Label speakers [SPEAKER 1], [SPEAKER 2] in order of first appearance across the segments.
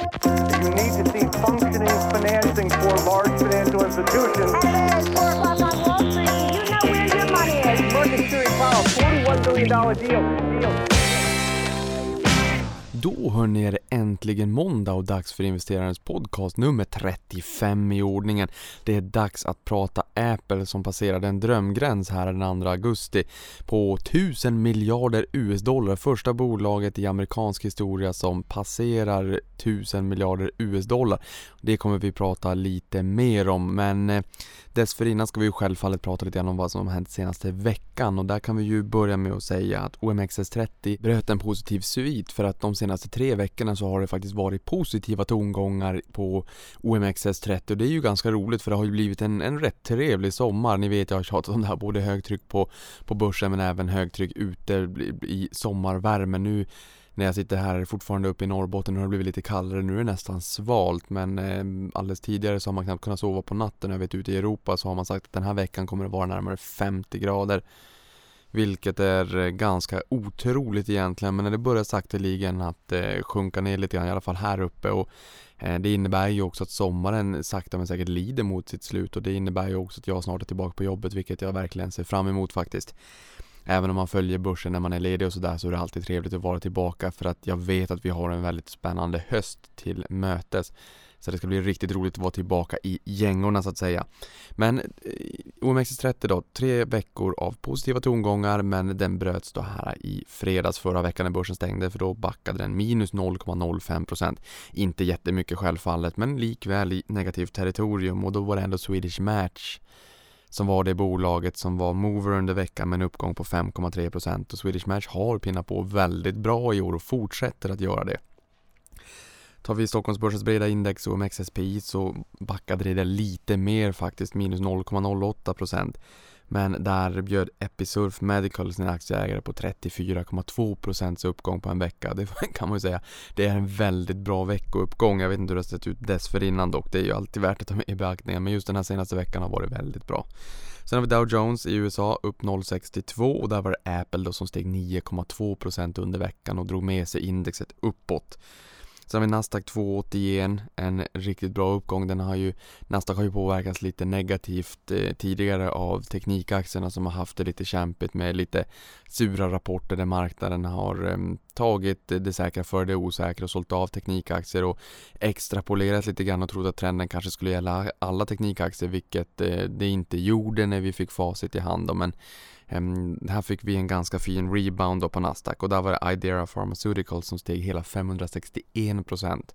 [SPEAKER 1] You need to see functioning financing for large financial institutions.
[SPEAKER 2] It's four o'clock on Wall Street. You know where your money is.
[SPEAKER 1] Series Powell, $41 billion deal.
[SPEAKER 3] Då hörni är det äntligen måndag och dags för investerarens podcast nummer 35 i ordningen. Det är dags att prata Apple som passerade en drömgräns här den 2 augusti på 1000 miljarder US-dollar. Första bolaget i amerikansk historia som passerar 1000 miljarder US-dollar. Det kommer vi prata lite mer om men eh, dessförinnan ska vi ju självfallet prata lite grann om vad som har hänt senaste veckan och där kan vi ju börja med att säga att OMXS30 bröt en positiv svit för att de senaste tre veckorna så har det faktiskt varit positiva tongångar på OMXS30 och det är ju ganska roligt för det har ju blivit en, en rätt trevlig sommar. Ni vet jag har tjatat om det här både högtryck på, på börsen men även högtryck ute i sommarvärmen. Nu när jag sitter här fortfarande uppe i Norrbotten har det blivit lite kallare. Nu är det nästan svalt men eh, alldeles tidigare så har man knappt kunnat sova på natten. Jag vet ute i Europa så har man sagt att den här veckan kommer det vara närmare 50 grader. Vilket är eh, ganska otroligt egentligen men när det börjar sakteligen att eh, sjunka ner lite grann i alla fall här uppe och eh, det innebär ju också att sommaren sakta men säkert lider mot sitt slut och det innebär ju också att jag snart är tillbaka på jobbet vilket jag verkligen ser fram emot faktiskt. Även om man följer börsen när man är ledig och sådär så är det alltid trevligt att vara tillbaka för att jag vet att vi har en väldigt spännande höst till mötes. Så det ska bli riktigt roligt att vara tillbaka i gängorna så att säga. Men eh, OMXS30 då, tre veckor av positiva tongångar men den bröts då här i fredags förra veckan när börsen stängde för då backade den minus 0,05%. Inte jättemycket självfallet men likväl i negativt territorium och då var det ändå Swedish Match som var det bolaget som var mover under veckan med en uppgång på 5,3% och Swedish Match har pinnat på väldigt bra i år och fortsätter att göra det. Tar vi Stockholmsbörsens breda index och MXSPI så backade det lite mer faktiskt, minus 0,08% men där bjöd Episurf Medical sina aktieägare på 34,2% uppgång på en vecka. Det kan man ju säga. Det är en väldigt bra veckouppgång. Jag vet inte hur det har sett ut dessförinnan dock. Det är ju alltid värt att ta med i beaktning. Men just den här senaste veckan har varit väldigt bra. Sen har vi Dow Jones i USA upp 0,62 och där var det Apple då som steg 9,2% under veckan och drog med sig indexet uppåt. Sen har vi Nasdaq 281, en riktigt bra uppgång. Den har ju, Nasdaq har ju påverkats lite negativt eh, tidigare av teknikaktierna som har haft det lite kämpigt med lite sura rapporter där marknaden har eh, tagit det säkra för det osäkra och sålt av teknikaktier och extrapolerat lite grann och trott att trenden kanske skulle gälla alla teknikaktier vilket eh, det inte gjorde när vi fick facit i hand. Då. Men Ehm, här fick vi en ganska fin rebound på Nasdaq och där var det Idera Pharmaceuticals som steg hela 561%.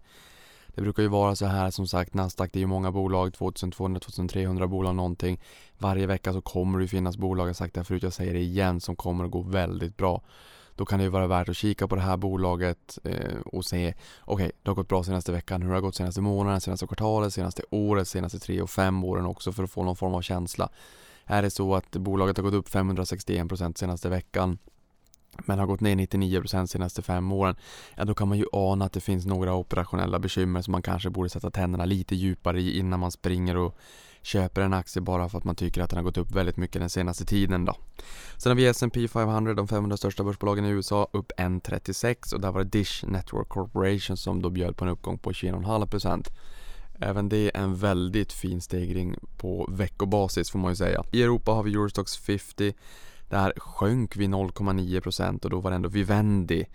[SPEAKER 3] Det brukar ju vara så här som sagt, Nasdaq det är ju många bolag, 2200-2300 bolag någonting. Varje vecka så kommer det finnas bolag, jag har sagt det förut, jag säger det igen, som kommer att gå väldigt bra. Då kan det ju vara värt att kika på det här bolaget eh, och se, okej, okay, det har gått bra senaste veckan, hur har det gått senaste månaden, senaste kvartalet, senaste året, senaste tre och fem åren också för att få någon form av känsla. Är det så att bolaget har gått upp 561% senaste veckan men har gått ner 99% senaste fem åren, ja då kan man ju ana att det finns några operationella bekymmer som man kanske borde sätta tänderna lite djupare i innan man springer och köper en aktie bara för att man tycker att den har gått upp väldigt mycket den senaste tiden då. Sen har vi S&P 500, de 500 största börsbolagen i USA, upp 1,36 och där var det Dish Network Corporation som då bjöd på en uppgång på 21,5%. Även det är en väldigt fin stegring på veckobasis får man ju säga. I Europa har vi Eurostox 50. Där sjönk vi 0,9% och då var det ändå Vivendi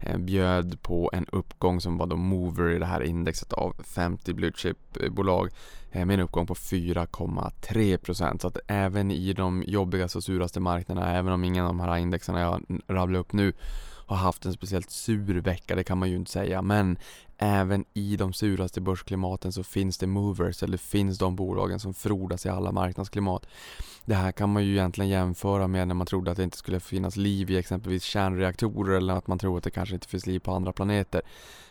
[SPEAKER 3] eh, bjöd på en uppgång som var då mover i det här indexet av 50 blue chip bolag eh, med en uppgång på 4,3% så att även i de jobbigaste och suraste marknaderna, även om ingen av de här indexerna jag rabblar upp nu har haft en speciellt sur vecka, det kan man ju inte säga. Men även i de suraste börsklimaten så finns det movers, eller finns de bolagen som frodas i alla marknadsklimat. Det här kan man ju egentligen jämföra med när man trodde att det inte skulle finnas liv i exempelvis kärnreaktorer eller att man tror att det kanske inte finns liv på andra planeter.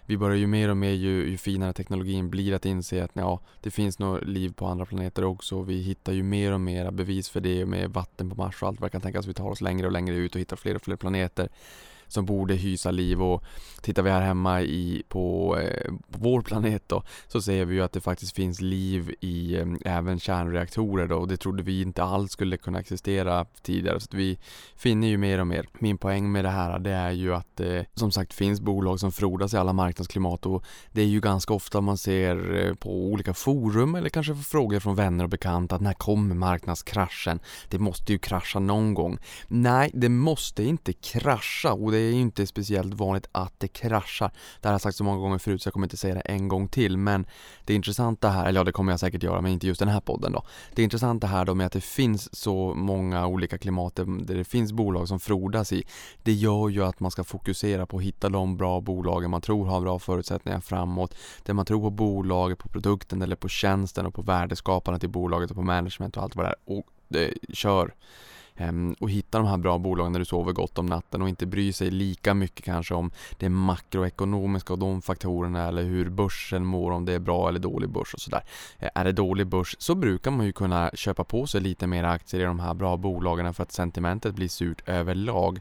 [SPEAKER 3] Vi börjar ju mer och mer ju, ju finare teknologin blir att inse att ja, det finns nog liv på andra planeter också. Vi hittar ju mer och mer bevis för det med vatten på Mars och allt vad det kan tänkas. Vi tar oss längre och längre ut och hittar fler och fler planeter som borde hysa liv och tittar vi här hemma i, på, eh, på vår planet då så ser vi ju att det faktiskt finns liv i eh, även kärnreaktorer då och det trodde vi inte alls skulle kunna existera tidigare så att vi finner ju mer och mer. Min poäng med det här det är ju att det som sagt finns bolag som frodas i alla marknadsklimat och det är ju ganska ofta man ser eh, på olika forum eller kanske får frågor från vänner och bekanta att när kommer marknadskraschen? Det måste ju krascha någon gång. Nej, det måste inte krascha och det är ju inte speciellt vanligt att det kraschar. Det här har jag sagt så många gånger förut så jag kommer inte säga det en gång till men det intressanta här, eller ja det kommer jag säkert göra men inte just den här podden då. Det intressanta här då med att det finns så många olika klimat där det finns bolag som frodas i. Det gör ju att man ska fokusera på att hitta de bra bolagen man tror har bra förutsättningar framåt. Där man tror på bolaget, på produkten eller på tjänsten och på värdeskapandet i bolaget och på management och allt vad det är. Och det, kör! Ehm, och hitta de här bra bolagen när du sover gott om natten och inte bry sig lika mycket kanske om det makroekonomiska och de faktorerna eller hur börsen mår, om det är bra eller dålig börs och sådär. Eh, är det dålig börs så brukar man ju kunna köpa på sig lite mer aktier i de här bra bolagen för att sentimentet blir surt överlag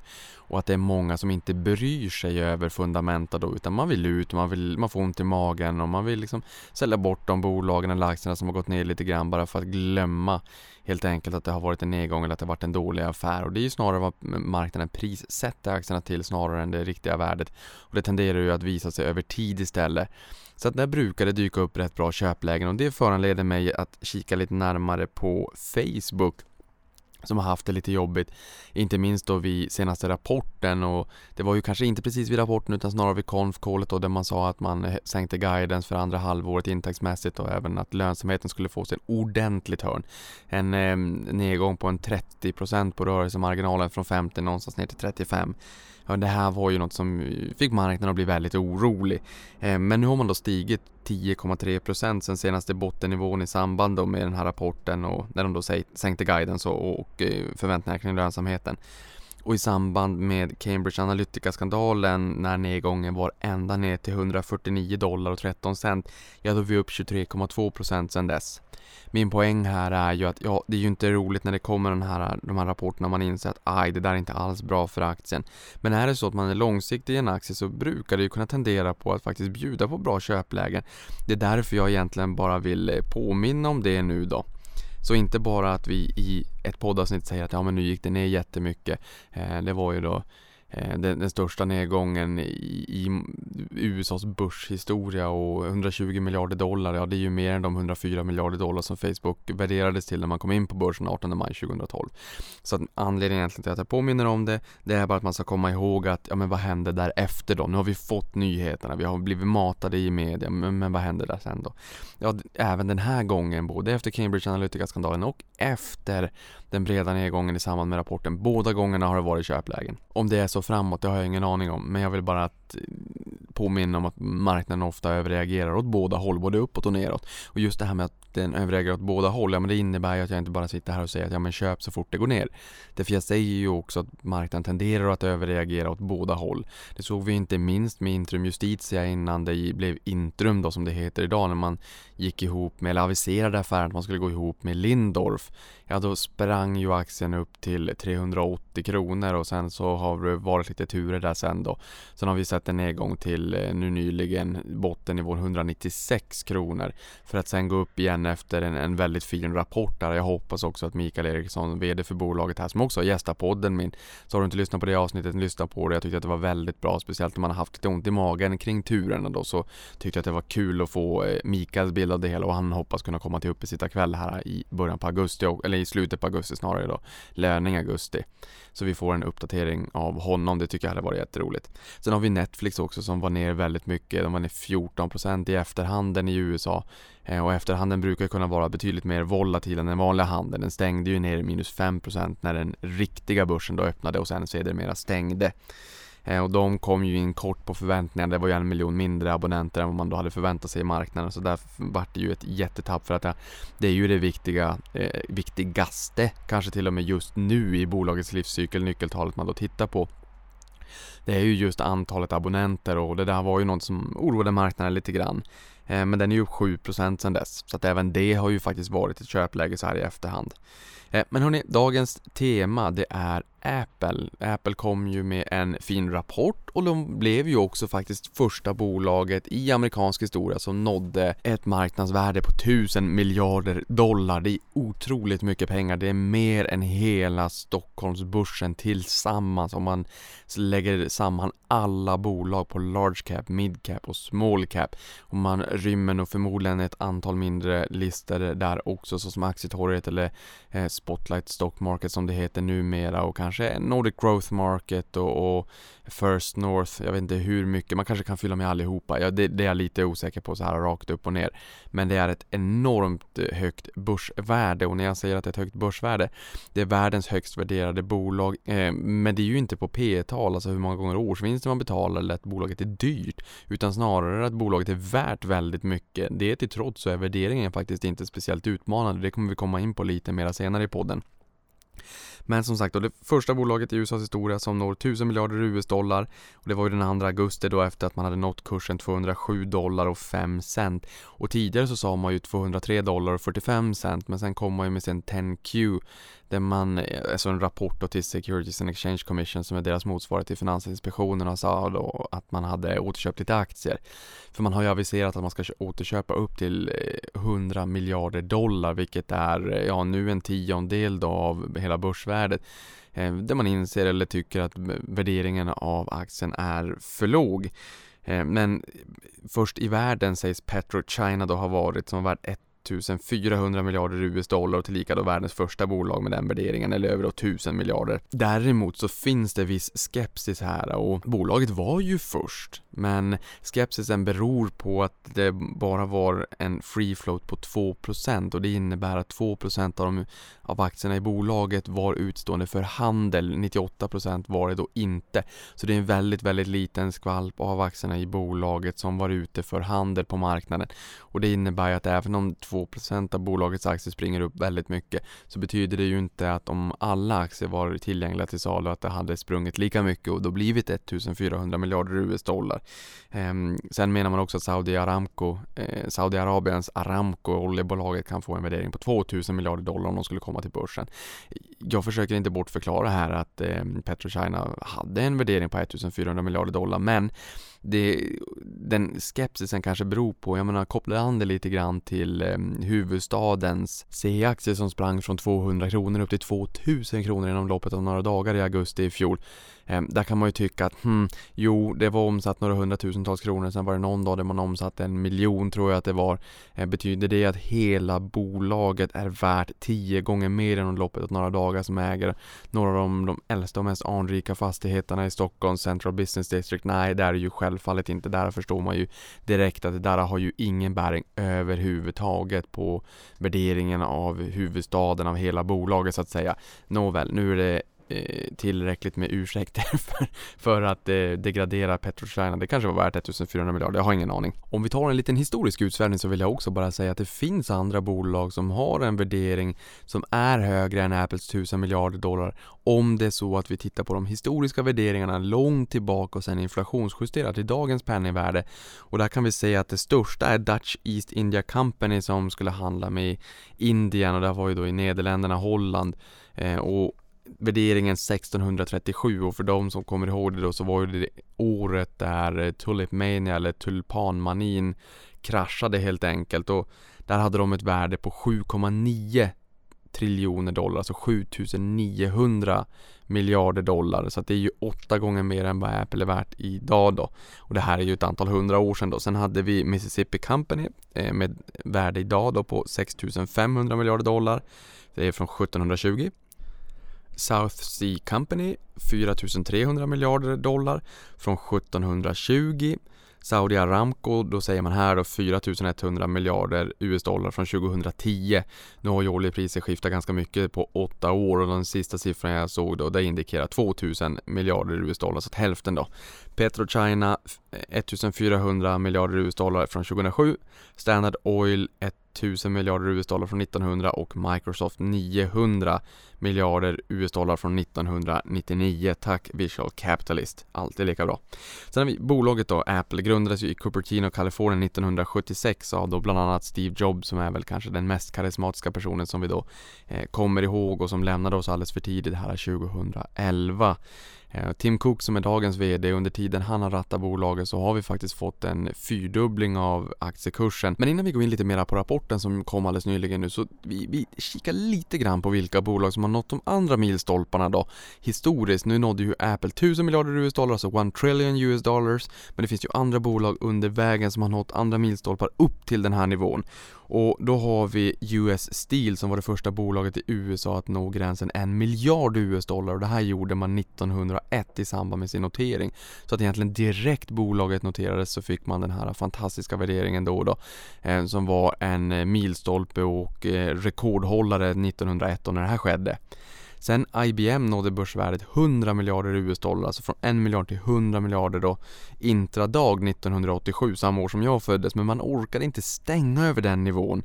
[SPEAKER 3] och att det är många som inte bryr sig över fundamenta då utan man vill ut, man, vill, man får ont i magen och man vill liksom sälja bort de bolagen eller aktierna som har gått ner lite grann bara för att glömma helt enkelt att det har varit en nedgång eller att det har varit en dålig affär. Och det är ju snarare vad marknaden prissätter aktierna till snarare än det riktiga värdet. Och det tenderar ju att visa sig över tid istället. Så att där brukar det dyka upp rätt bra köplägen och det föranleder mig att kika lite närmare på Facebook som har haft det lite jobbigt. Inte minst då vid senaste rapporten och det var ju kanske inte precis vid rapporten utan snarare vid konf-callet då där man sa att man sänkte guidance för andra halvåret intäktsmässigt och även att lönsamheten skulle få sig en ordentligt hörn. En eh, nedgång på en 30% på rörelsemarginalen från 50 någonstans ner till 35 ja, det här var ju något som fick marknaden att bli väldigt orolig. Eh, men nu har man då stigit 10,3% sen senaste bottennivån i samband med den här rapporten och när de då sänkte guidance och, eh, förväntningarna förväntningar kring lönsamheten. Och i samband med Cambridge Analytica-skandalen när nedgången var ända ner till 149 dollar och 13 cent, ja då är vi upp 23,2% sedan dess. Min poäng här är ju att ja, det är ju inte roligt när det kommer den här, de här rapporterna man inser att aj, det där är inte alls bra för aktien. Men är det så att man är långsiktig i en aktie så brukar det ju kunna tendera på att faktiskt bjuda på bra köplägen. Det är därför jag egentligen bara vill påminna om det nu då. Så inte bara att vi i ett poddavsnitt säger att ja men nu gick det ner jättemycket. Eh, det var ju då Eh, den, den, största nedgången i, i, USAs börshistoria och 120 miljarder dollar, ja det är ju mer än de 104 miljarder dollar som Facebook värderades till när man kom in på börsen 18 maj 2012. Så att anledningen egentligen till att jag påminner om det, det är bara att man ska komma ihåg att, ja men vad hände därefter då? Nu har vi fått nyheterna, vi har blivit matade i media, men, men vad hände där sen då? Ja, även den här gången, både efter Cambridge Analytica-skandalen och efter den breda nedgången i samband med rapporten. Båda gångerna har det varit köplägen. Om det är så framåt, det har jag ingen aning om. Men jag vill bara att eh, påminna om att marknaden ofta överreagerar åt båda håll, både uppåt och neråt. Och just det här med att den överreagerar åt båda håll, ja men det innebär ju att jag inte bara sitter här och säger att ja men köp så fort det går ner. Därför jag säger ju också att marknaden tenderar att överreagera åt båda håll. Det såg vi inte minst med Intrum Justitia innan det blev Intrum då som det heter idag när man gick ihop med, eller aviserade affären att man skulle gå ihop med Lindorf. Ja då sprang ju aktien upp till 380 kronor och sen så har det varit lite turer där sen då. Sen har vi sett en nedgång till eh, nu nyligen bottennivån 196 kronor för att sen gå upp igen efter en, en väldigt fin rapport där. Jag hoppas också att Mikael Eriksson, VD för bolaget här, som också gästar podden min, så har du inte lyssnat på det avsnittet, lyssna på det. Jag tyckte att det var väldigt bra, speciellt om man har haft lite ont i magen kring turerna då, så tyckte jag att det var kul att få eh, Mikaels bild av det hela och han hoppas kunna komma till kväll här i början på augusti, eller i slutet på augusti snarare då, löning augusti. Så vi får en uppdatering av honom, det tycker jag hade varit jätteroligt. Sen har vi Netflix också som var ner väldigt mycket, de var ner 14% i efterhanden i USA eh, och efterhanden brukar kunna vara betydligt mer volatil än den vanliga handeln. Den stängde ju ner minus 5% när den riktiga börsen då öppnade och sen sedermera stängde. Eh, och de kom ju in kort på förväntningarna. Det var ju en miljon mindre abonnenter än vad man då hade förväntat sig i marknaden. Så därför vart det ju ett jättetapp för att eh, det är ju det viktiga, eh, viktigaste, kanske till och med just nu i bolagets livscykel, nyckeltalet man då tittar på. det är ju just antalet abonnenter och det där var ju något som oroade marknaden lite grann. Eh, men den är ju upp 7% sedan dess, så att även det har ju faktiskt varit ett köpläge så här i efterhand. Eh, men hörni, dagens tema det är Apple. Apple kom ju med en fin rapport och de blev ju också faktiskt första bolaget i amerikansk historia som nådde ett marknadsvärde på 1000 miljarder dollar. Det är otroligt mycket pengar. Det är mer än hela Stockholmsbörsen tillsammans om man lägger samman alla bolag på large cap, mid cap och small cap. Och man rymmer nog förmodligen ett antal mindre listor där också såsom Aktietorget eller eh, Spotlight Stock Market som det heter numera och kanske Nordic Growth Market och, och, First North. Jag vet inte hur mycket, man kanske kan fylla med allihopa. Ja, det, det, är jag lite osäker på så här rakt upp och ner. Men det är ett enormt eh, högt börsvärde och när jag säger att det är ett högt börsvärde, det är världens högst värderade bolag. Eh, men det är ju inte på P tal, alltså hur många gånger årsvinsten man betalar eller att bolaget är dyrt, utan snarare att bolaget är värt väldigt mycket. Det till trots så är värderingen faktiskt inte speciellt utmanande. Det kommer vi komma in på lite mer senare i podden. Men som sagt då, det första bolaget i USAs historia som når 1000 miljarder US-dollar och det var ju den 2 augusti då efter att man hade nått kursen 207 dollar och 5 cent. Och tidigare så sa man ju 203 dollar och 45 cent men sen kom man ju med sin 10Q där man, alltså en rapport till Securities and Exchange Commission som är deras motsvarighet till Finansinspektionen och sa då att man hade återköpt lite aktier. För man har ju aviserat att man ska återköpa upp till eh, 100 miljarder dollar vilket är, ja nu en tiondel då av hela börsvärdet. Eh, där man inser eller tycker att värderingen av aktien är för låg. Eh, men först i världen sägs PetroChina då ha varit som har varit 1400 miljarder US-dollar och tillika då världens första bolag med den värderingen, eller över 1000 miljarder. Däremot så finns det viss skepsis här och bolaget var ju först, men skepsisen beror på att det bara var en free float på 2% och det innebär att 2% av, de, av aktierna i bolaget var utstående för handel, 98% var det då inte. Så det är en väldigt, väldigt liten skvalp av aktierna i bolaget som var ute för handel på marknaden och det innebär ju att även om 2% av bolagets aktier springer upp väldigt mycket så betyder det ju inte att om alla aktier var tillgängliga till salu att det hade sprungit lika mycket och då blivit 1400 miljarder US-dollar. Ehm, sen menar man också att Saudi Aramco, eh, Saudiarabiens Aramco, oljebolaget kan få en värdering på 2000 miljarder dollar om de skulle komma till börsen. Jag försöker inte bortförklara här att eh, PetroChina hade en värdering på 1400 miljarder dollar men det, den skepsisen kanske beror på, jag menar kopplar an det lite grann till eh, huvudstadens C-aktie som sprang från 200 kronor upp till 2000 kronor inom loppet av några dagar i augusti i fjol. Eh, där kan man ju tycka att, hmm, jo, det var omsatt några hundratusentals kronor, sen var det någon dag där man omsatte en miljon tror jag att det var. Eh, betyder det att hela bolaget är värt tio gånger mer inom loppet av några dagar som äger några av de, de äldsta och mest anrika fastigheterna i Stockholms Central Business District? Nej, det är det ju självfallet inte. Där förstår man ju direkt att det där har ju ingen bäring överhuvudtaget på värderingen av huvudstaden av hela bolaget så att säga. Nåväl, nu är det Eh, tillräckligt med ursäkter för, för att eh, degradera Petrochina. Det kanske var värt 1400 miljarder, jag har ingen aning. Om vi tar en liten historisk utsvävning så vill jag också bara säga att det finns andra bolag som har en värdering som är högre än Apples 1000 miljarder dollar om det är så att vi tittar på de historiska värderingarna långt tillbaka och sen inflationsjusterat till dagens penningvärde. Och där kan vi säga att det största är Dutch East India Company som skulle handla med Indien och det var ju då i Nederländerna, Holland eh, och värderingen 1637 och för de som kommer ihåg det då så var det året där Tulipmania eller tulpanmanin kraschade helt enkelt och där hade de ett värde på 7,9 triljoner dollar, alltså 7900 miljarder dollar. Så att det är ju åtta gånger mer än vad Apple är värt idag då. Och det här är ju ett antal hundra år sedan då. Sen hade vi Mississippi Company eh, med värde idag då på 6500 miljarder dollar. Det är från 1720. South Sea Company 4300 miljarder dollar från 1720 Saudi Aramco, då säger man här då 4100 miljarder US-dollar från 2010. Nu har ju oljepriser skiftat ganska mycket på åtta år och den sista siffran jag såg då, det indikerar 2000 miljarder US-dollar, så att hälften då. PetroChina 1400 miljarder US-dollar från 2007. Standard Oil 1000 miljarder US-dollar från 1900 och Microsoft 900 miljarder US-dollar från 1999. Tack Visual Capitalist, alltid lika bra. Sen har vi bolaget då, Apple, grundades ju i Cupertino, Kalifornien 1976 av då bland annat Steve Jobs som är väl kanske den mest karismatiska personen som vi då eh, kommer ihåg och som lämnade oss alldeles för tidigt här 2011. Eh, Tim Cook som är dagens VD, under tiden han har rattat bolaget så har vi faktiskt fått en fyrdubbling av aktiekursen. Men innan vi går in lite mer på rapporten som kom alldeles nyligen nu så vi, vi kikar lite grann på vilka bolag som har nått de andra milstolparna då historiskt. Nu nådde ju Apple 1000 miljarder US dollar, alltså 1 trillion US dollars. Men det finns ju andra bolag under vägen som har nått andra milstolpar upp till den här nivån. Och då har vi US Steel som var det första bolaget i USA att nå gränsen en miljard US dollar och det här gjorde man 1901 i samband med sin notering. Så att egentligen direkt bolaget noterades så fick man den här fantastiska värderingen då och då eh, som var en eh, milstolpe och eh, rekordhållare 1901 när det här skedde. Sen IBM nådde börsvärdet 100 miljarder US-dollar, alltså från 1 miljard till 100 miljarder då intradag 1987, samma år som jag föddes, men man orkade inte stänga över den nivån.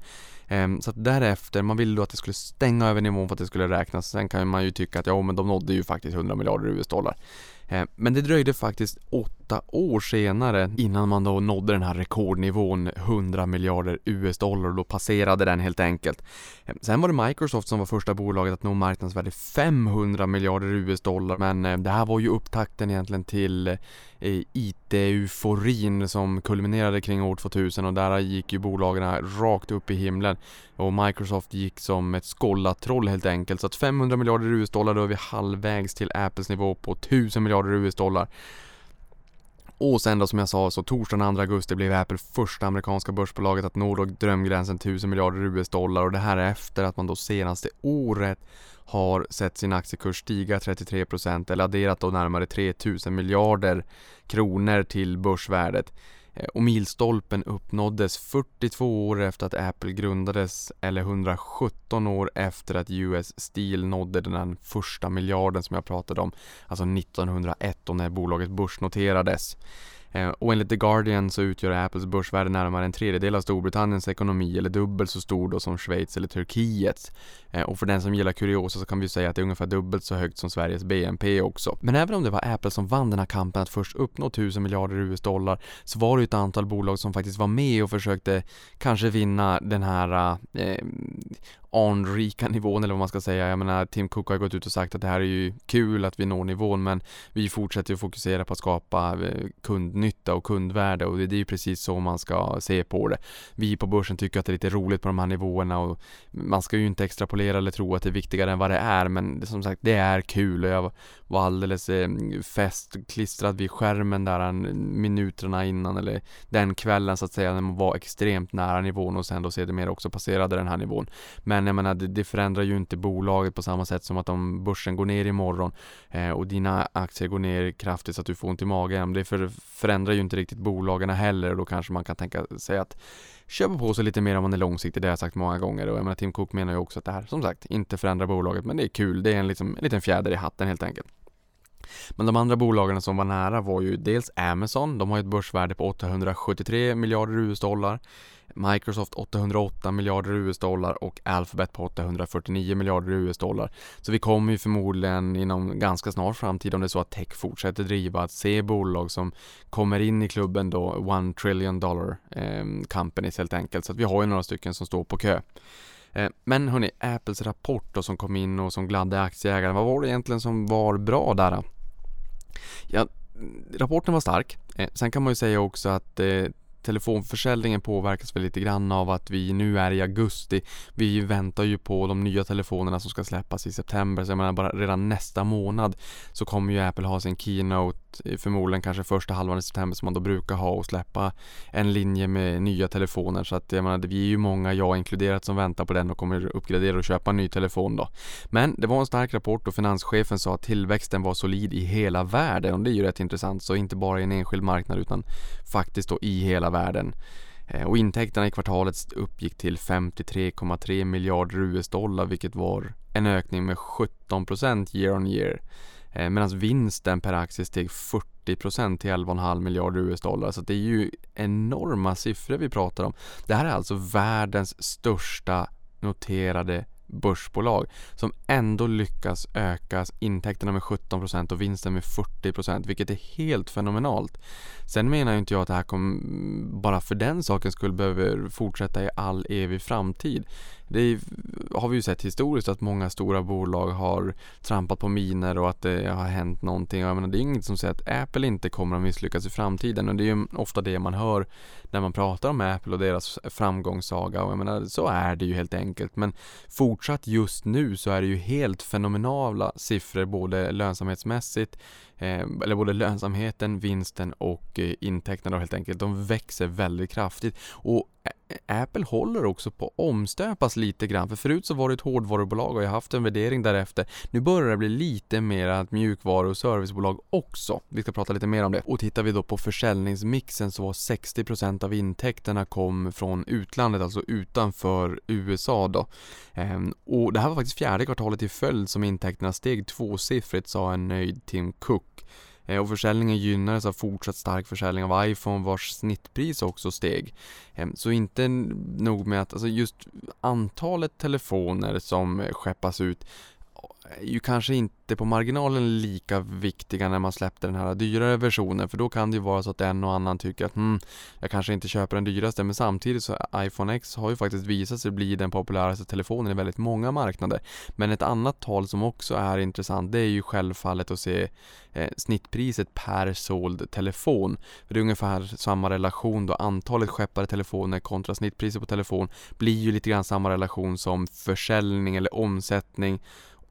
[SPEAKER 3] Ehm, så att därefter, man ville då att det skulle stänga över nivån för att det skulle räknas. Sen kan man ju tycka att ja, men de nådde ju faktiskt 100 miljarder US-dollar. Eh, men det dröjde faktiskt åtta år senare innan man då nådde den här rekordnivån 100 miljarder US-dollar och då passerade den helt enkelt. Eh, sen var det Microsoft som var första bolaget att nå marknadsvärde 500 miljarder US-dollar men eh, det här var ju upptakten egentligen till IT-euforin som kulminerade kring år 2000 och där gick ju bolagen rakt upp i himlen och Microsoft gick som ett skållat troll helt enkelt så att 500 miljarder US-dollar då är vi halvvägs till Apples nivå på 1000 miljarder US-dollar och sen då som jag sa så torsdagen 2 augusti blev Apple första amerikanska börsbolaget att nå drömgränsen 1000 miljarder US-dollar och det här är efter att man då senaste året har sett sin aktiekurs stiga 33% eller adderat då närmare 3000 miljarder kronor till börsvärdet. Eh, och milstolpen uppnåddes 42 år efter att Apple grundades eller 117 år efter att US Steel nådde den första miljarden som jag pratade om, alltså 1901 och när bolaget börsnoterades. Eh, och enligt The Guardian så utgör Apples börsvärde närmare en tredjedel av Storbritanniens ekonomi eller dubbelt så stor då som Schweiz eller Turkiets. Eh, och för den som gillar kuriosa så kan vi säga att det är ungefär dubbelt så högt som Sveriges BNP också. Men även om det var Apple som vann den här kampen att först uppnå 1000 miljarder US-dollar så var det ju ett antal bolag som faktiskt var med och försökte kanske vinna den här eh, anrika nivån eller vad man ska säga. Jag menar Tim Cook har gått ut och sagt att det här är ju kul att vi når nivån men vi fortsätter att fokusera på att skapa eh, kundnytta och kundvärde och det är ju precis så man ska se på det. Vi på börsen tycker att det är lite roligt på de här nivåerna och man ska ju inte extrapolera eller tro att det är viktigare än vad det är men som sagt det är kul och jag var alldeles eh, festklistrad vid skärmen där minuterna innan eller den kvällen så att säga när man var extremt nära nivån och sen då sedermera också passerade den här nivån. Men jag menar det, det förändrar ju inte bolaget på samma sätt som att om börsen går ner imorgon eh, och dina aktier går ner kraftigt så att du får ont i magen. Det för, förändrar ju inte riktigt bolagen heller och då kanske man kan tänka sig att köpa på sig lite mer om man är långsiktig, det har jag sagt många gånger och jag menar Tim Cook menar ju också att det här som sagt inte förändrar bolaget men det är kul, det är en, liksom, en liten fjäder i hatten helt enkelt. Men de andra bolagen som var nära var ju dels Amazon, de har ett börsvärde på 873 miljarder US-dollar. Microsoft 808 miljarder US-dollar och Alphabet på 849 miljarder US-dollar. Så vi kommer ju förmodligen inom ganska snar framtid om det är så att tech fortsätter driva att se bolag som kommer in i klubben då one trillion dollar eh, companies helt enkelt. Så att vi har ju några stycken som står på kö. Eh, men hörni, Apples rapport då som kom in och som gladde aktieägarna, vad var det egentligen som var bra där? Ja, mm, rapporten var stark. Eh, sen kan man ju säga också att eh, telefonförsäljningen påverkas väl lite grann av att vi nu är i augusti. Vi väntar ju på de nya telefonerna som ska släppas i september, så jag menar bara redan nästa månad så kommer ju Apple ha sin keynote eh, förmodligen kanske första halvan i september som man då brukar ha och släppa en linje med nya telefoner så att jag menar vi är ju många, jag inkluderat, som väntar på den och kommer uppgradera och köpa en ny telefon då. Men det var en stark rapport och finanschefen sa att tillväxten var solid i hela världen och det är ju rätt intressant så inte bara i en enskild marknad utan faktiskt då i hela världen. Eh, och intäkterna i kvartalet uppgick till 53,3 miljarder US-dollar vilket var en ökning med 17% year on year. Eh, Medan vinsten per aktie steg 40% till 11,5 miljarder US-dollar. Så det är ju enorma siffror vi pratar om. Det här är alltså världens största noterade börsbolag som ändå lyckas öka intäkterna med 17% och vinsten med 40% vilket är helt fenomenalt. Sen menar ju inte jag att det här kommer bara för den saken skulle behöver fortsätta i all evig framtid. Det har vi ju sett historiskt att många stora bolag har trampat på miner och att det har hänt någonting. Jag menar, det är inget som säger att Apple inte kommer att misslyckas i framtiden och det är ju ofta det man hör när man pratar om Apple och deras framgångssaga och jag menar, så är det ju helt enkelt. Men fortsatt just nu så är det ju helt fenomenala siffror både lönsamhetsmässigt Eh, eller både lönsamheten, vinsten och eh, intäkterna helt enkelt, de växer väldigt kraftigt. Och Apple håller också på att omstöpas lite grann, för förut så var det ett hårdvarubolag och jag har haft en värdering därefter. Nu börjar det bli lite mer ett mjukvaru och servicebolag också. Vi ska prata lite mer om det. Och tittar vi då på försäljningsmixen så var 60% av intäkterna kom från utlandet, alltså utanför USA då. Ehm, och det här var faktiskt fjärde kvartalet i följd som intäkterna steg tvåsiffrigt, sa en nöjd Tim Cook. Eh, och försäljningen gynnades av fortsatt stark försäljning av iPhone vars snittpris också steg. Ehm, så inte nog med att, alltså just antalet telefoner som skeppas ut ju kanske inte på marginalen lika viktiga när man släppte den här dyrare versionen för då kan det ju vara så att en och annan tycker att hmm, jag kanske inte köper den dyraste men samtidigt så iPhone X har ju faktiskt visat sig bli den populäraste telefonen i väldigt många marknader. Men ett annat tal som också är intressant det är ju självfallet att se eh, snittpriset per såld telefon. För det är ungefär samma relation då antalet skeppade telefoner kontra snittpriset på telefon blir ju lite grann samma relation som försäljning eller omsättning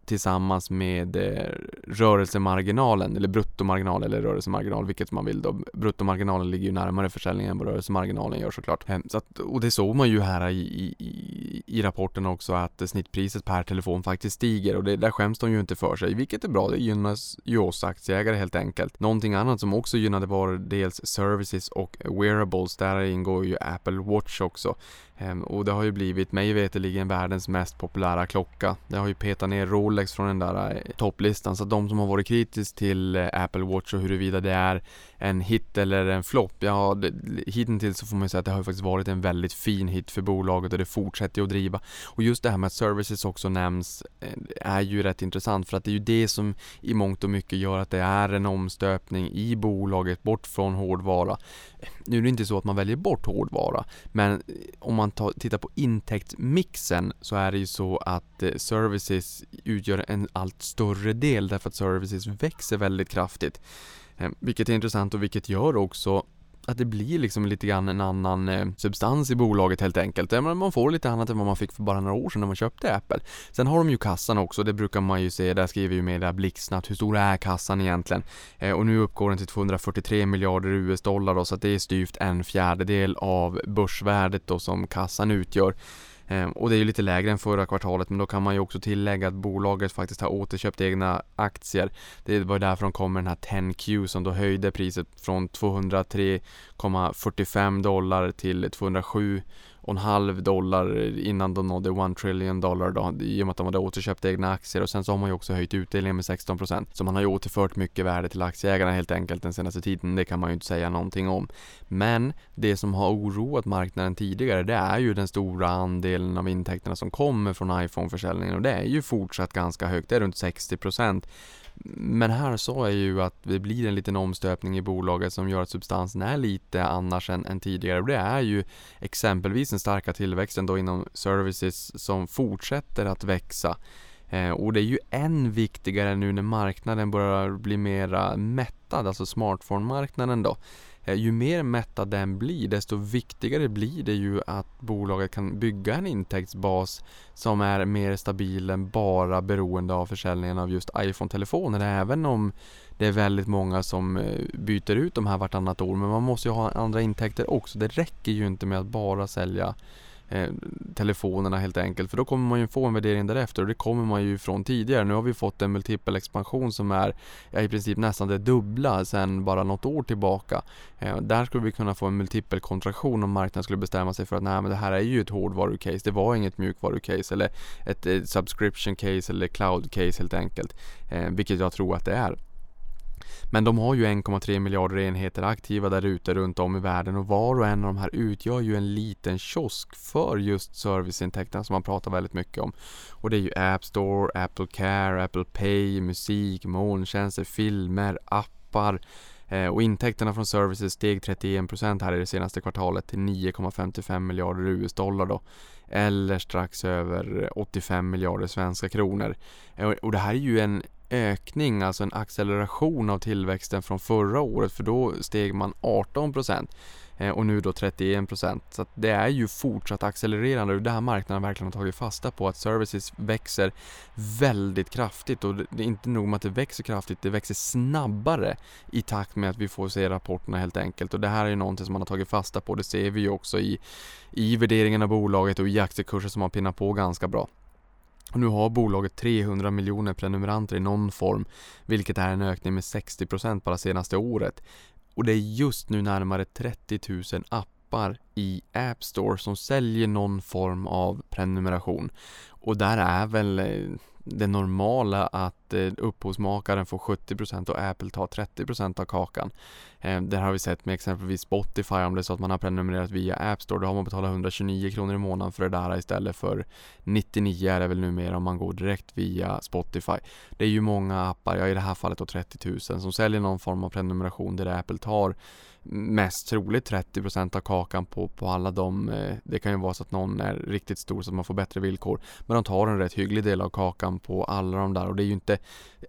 [SPEAKER 3] tillsammans med eh, rörelsemarginalen eller bruttomarginal eller rörelsemarginal, vilket man vill då. Bruttomarginalen ligger ju närmare försäljningen än vad rörelsemarginalen gör såklart. Så att, och det såg man ju här i, i, i rapporten också att snittpriset per telefon faktiskt stiger och det, där skäms de ju inte för sig, vilket är bra. Det gynnas ju oss aktieägare helt enkelt. Någonting annat som också gynnade var dels services och wearables. Där ingår ju Apple Watch också. Ehm, och det har ju blivit mig veterligen världens mest populära klocka. Det har ju petat ner Rolex från den där eh, topplistan så att de som har varit kritiska till eh, Apple Watch och huruvida det är en hit eller en flopp. Ja, hittills så får man ju säga att det har faktiskt varit en väldigt fin hit för bolaget och det fortsätter ju att driva. Och just det här med att services också nämns eh, är ju rätt intressant för att det är ju det som i mångt och mycket gör att det är en omstöpning i bolaget bort från hårdvara. Nu är det inte så att man väljer bort hårdvara, men om man tar, tittar på intäktsmixen så är det ju så att eh, services utgör en allt större del därför att services växer väldigt kraftigt. Eh, vilket är intressant och vilket gör också att det blir liksom lite grann en annan eh, substans i bolaget helt enkelt. Man får lite annat än vad man fick för bara några år sedan när man köpte Apple. Sen har de ju kassan också, det brukar man ju se, där skriver ju media blixtsnabbt, hur stor är kassan egentligen? Eh, och nu uppgår den till 243 miljarder US-dollar då, så att det är styvt en fjärdedel av börsvärdet då som kassan utgör. Ehm, och det är ju lite lägre än förra kvartalet men då kan man ju också tillägga att bolaget faktiskt har återköpt egna aktier. Det var därför de kom med den här 10Q som då höjde priset från 203,45 dollar till 207 och en halv dollar innan de nådde 1 trillion dollar då, i och med att de hade återköpt egna aktier. Och sen så har man ju också höjt utdelningen med 16% så man har ju återfört mycket värde till aktieägarna helt enkelt den senaste tiden, det kan man ju inte säga någonting om. Men det som har oroat marknaden tidigare det är ju den stora andelen av intäkterna som kommer från iPhone-försäljningen. Och det är ju fortsatt ganska högt, det är runt 60% men här sa jag ju att det blir en liten omstöpning i bolaget som gör att substansen är lite annars än, än tidigare. Och det är ju exempelvis den starka tillväxten då inom services som fortsätter att växa. Eh, och det är ju än viktigare nu när marknaden börjar bli mera mättad, alltså smartphone-marknaden då. Eh, ju mer mättad den blir, desto viktigare blir det ju att bolaget kan bygga en intäktsbas som är mer stabil än bara beroende av försäljningen av just iPhone-telefoner. Även om det är väldigt många som eh, byter ut de här vartannat år. Men man måste ju ha andra intäkter också. Det räcker ju inte med att bara sälja eh, telefonerna helt enkelt. För då kommer man ju få en värdering därefter och det kommer man ju från tidigare. Nu har vi fått en multipel expansion som är ja, i princip nästan det dubbla sedan bara något år tillbaka. Eh, där skulle vi kunna få en multipel kontraktion om marknaden skulle bestämma sig för att nej men det här är ju ett hårdvarucase, Det var inget mjukvarucase eller ett, ett subscription case eller cloud case helt enkelt. Eh, vilket jag tror att det är. Men de har ju 1,3 miljarder enheter aktiva där ute runt om i världen och var och en av de här utgör ju en liten kiosk för just serviceintäkterna som man pratar väldigt mycket om. Och det är ju App Store, Apple Care, Apple Pay, musik, molntjänster, filmer, appar eh, och intäkterna från services steg 31% här i det senaste kvartalet till 9,55 miljarder US-dollar då. Eller strax över 85 miljarder svenska kronor. Eh, och det här är ju en ökning, alltså en acceleration av tillväxten från förra året för då steg man 18% eh, och nu då 31% Så det är ju fortsatt accelererande och det här marknaden verkligen har tagit fasta på att services växer väldigt kraftigt. Och det är inte nog med att det växer kraftigt, det växer snabbare i takt med att vi får se rapporterna helt enkelt. Och det här är ju någonting som man har tagit fasta på, det ser vi ju också i, i värderingen av bolaget och i aktiekurser som har pinnat på ganska bra. Och nu har bolaget 300 miljoner prenumeranter i någon form, vilket är en ökning med 60% bara senaste året. Och det är just nu närmare 30 000 appar i App Store som säljer någon form av prenumeration. Och där är väl eh, det normala att eh, upphovsmakaren får 70% och Apple tar 30% av kakan. Eh, det har vi sett med exempelvis Spotify om det är så att man har prenumererat via App Store. Då har man betalat 129 kronor i månaden för det där istället för 99 är det väl numera om man går direkt via Spotify. Det är ju många appar, ja i det här fallet då 30 000 som säljer någon form av prenumeration där Apple tar mest troligt 30% av kakan på, på alla de. Eh, det kan ju vara så att någon är riktigt stor så att man får bättre villkor. Men de tar en rätt hygglig del av kakan på alla de där och det är ju inte